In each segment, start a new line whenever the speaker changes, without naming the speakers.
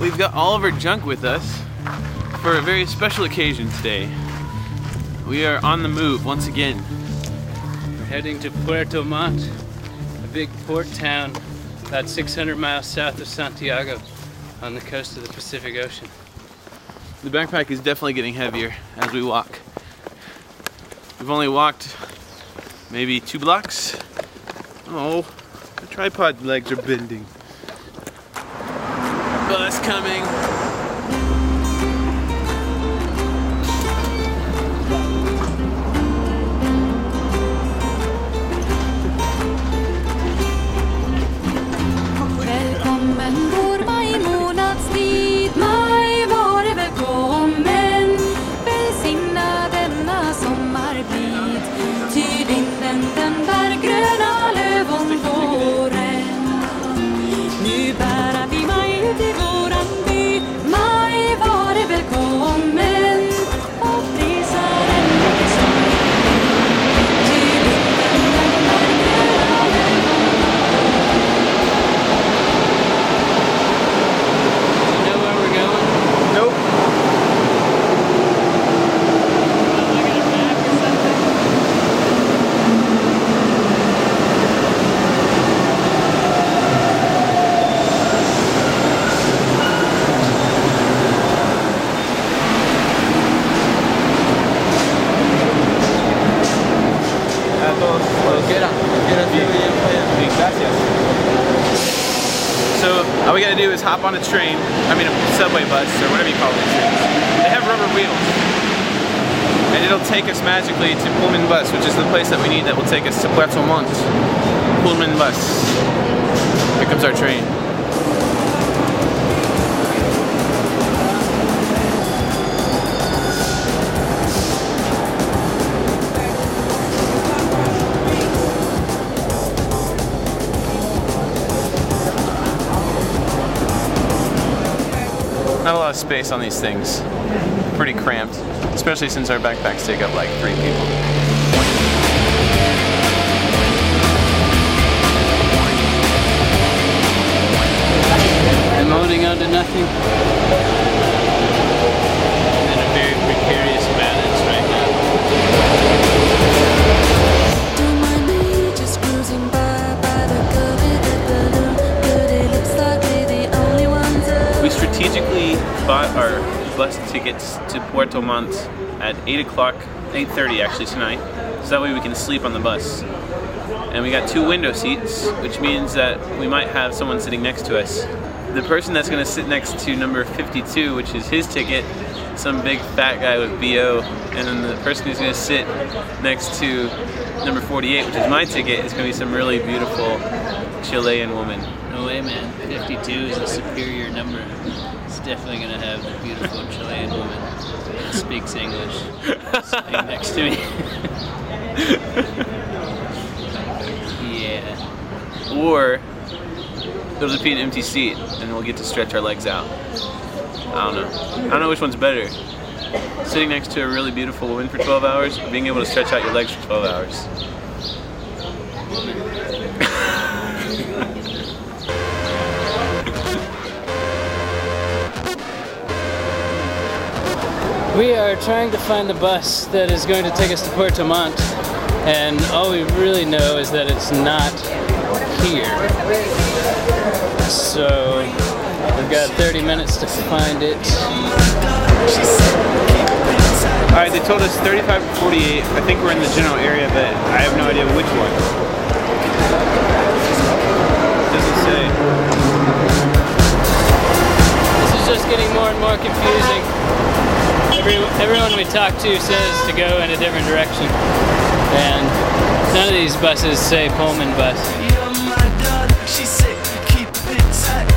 We've got all of our junk with us for a very special occasion today. We are on the move once again.
We're heading to Puerto Montt, a big port town about 600 miles south of Santiago on the coast of the Pacific Ocean.
The backpack is definitely getting heavier as we walk. We've only walked maybe two blocks. Oh, the tripod legs are bending. Bus coming. All we gotta do is hop on a train, I mean a subway bus or whatever you call these things. They have rubber wheels. And it'll take us magically to Pullman Bus, which is the place that we need that will take us to Puerto Montt. Pullman Bus. Here comes our train. Not a lot of space on these things. Pretty cramped, especially since our backpacks take up like three people. Tickets to Puerto Montt at 8 o'clock, 8.30 actually tonight, so that way we can sleep on the bus. And we got two window seats, which means that we might have someone sitting next to us. The person that's to sit next to number 52, which is his ticket, some big fat guy with BO, and then the person who's to sit next to number 48, which is my ticket, is to be some really beautiful Chilean woman.
No way, man. 52 is a superior number. It's definitely gonna have the beautiful Chilean woman that speaks English sitting next to me. yeah.
or it'll just be an empty seat and we'll get to stretch our legs out. I don't know. I don't know which one's better. Sitting next to a really beautiful woman for 12 hours or being able to stretch out your legs for 12 hours.
We are trying to find the bus that is going to take us to Puerto Montt, and all we really know is that it's not here. So we've got 30 minutes to find it.
Alright, they told us 35 to 48. I think we're in the general area, but I have no idea which one. Doesn't say.
This is just getting more and more confusing. Every, everyone we talk to says to go in a different direction. And none of these buses say Pullman bus.
You're my daughter, she's sick, keep it tight.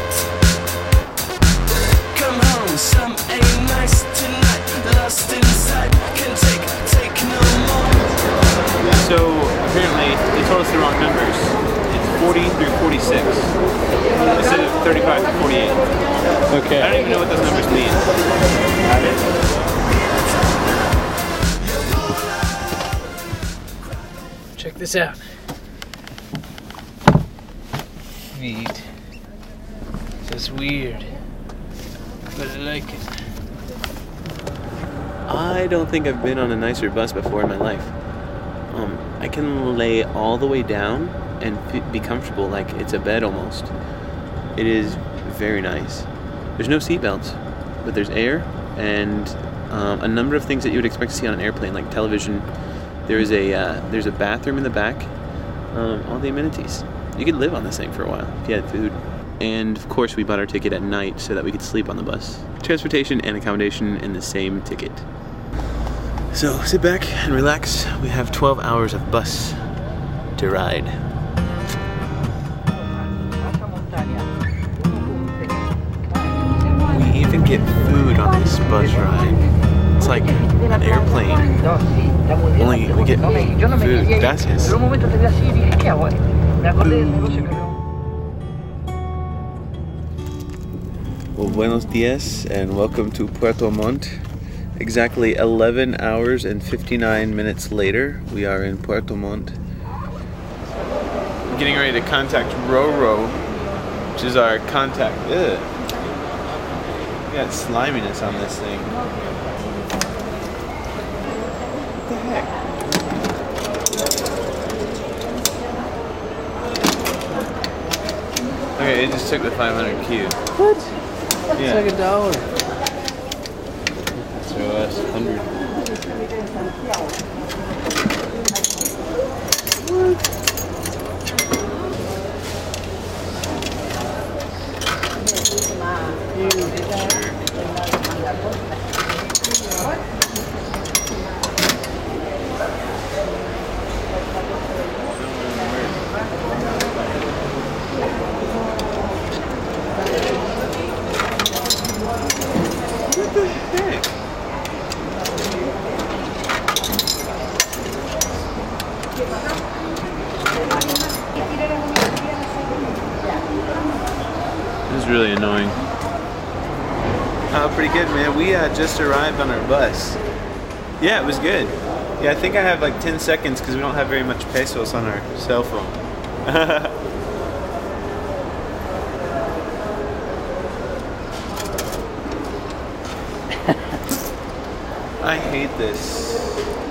Come home, some ain't tonight. Lost inside, can take, take no more.
So apparently they told us the wrong numbers. It's 40 through 46 instead of 35 to 48.
Okay.
I don't even know what those numbers mean.
This out. Neat. Just weird. but I like it.
I don't think I've been on a nicer bus before in my life. Um, I can lay all the way down and be comfortable like it's a bed almost. It is very nice. There's no seatbelts, but there's air and um, a number of things that you would expect to see on an airplane, like television. There is a uh, there's a bathroom in the back. Um, all the amenities. You could live on this thing for a while if you had food. And of course, we bought our ticket at night so that we could sleep on the bus. Transportation and accommodation in the same ticket. So sit back and relax. We have 12 hours of bus to ride. We even get food on this bus ride. It's like an airplane. Only we get food. Well, buenos dias and welcome to Puerto Montt. Exactly 11 hours and 59 minutes later, we are in Puerto Montt. Getting ready to contact Roro, which is our contact. Ugh. We got sliminess on this thing. What the heck? Okay, it just took the 500 Q. What? Yeah.
It's like a dollar.
So uh, that's 100. What really annoying. Uh, pretty good, man. We uh, just arrived on our bus. Yeah, it was good. Yeah, I think I have like 10 seconds because we don't have very much pesos on our cell phone. I hate this.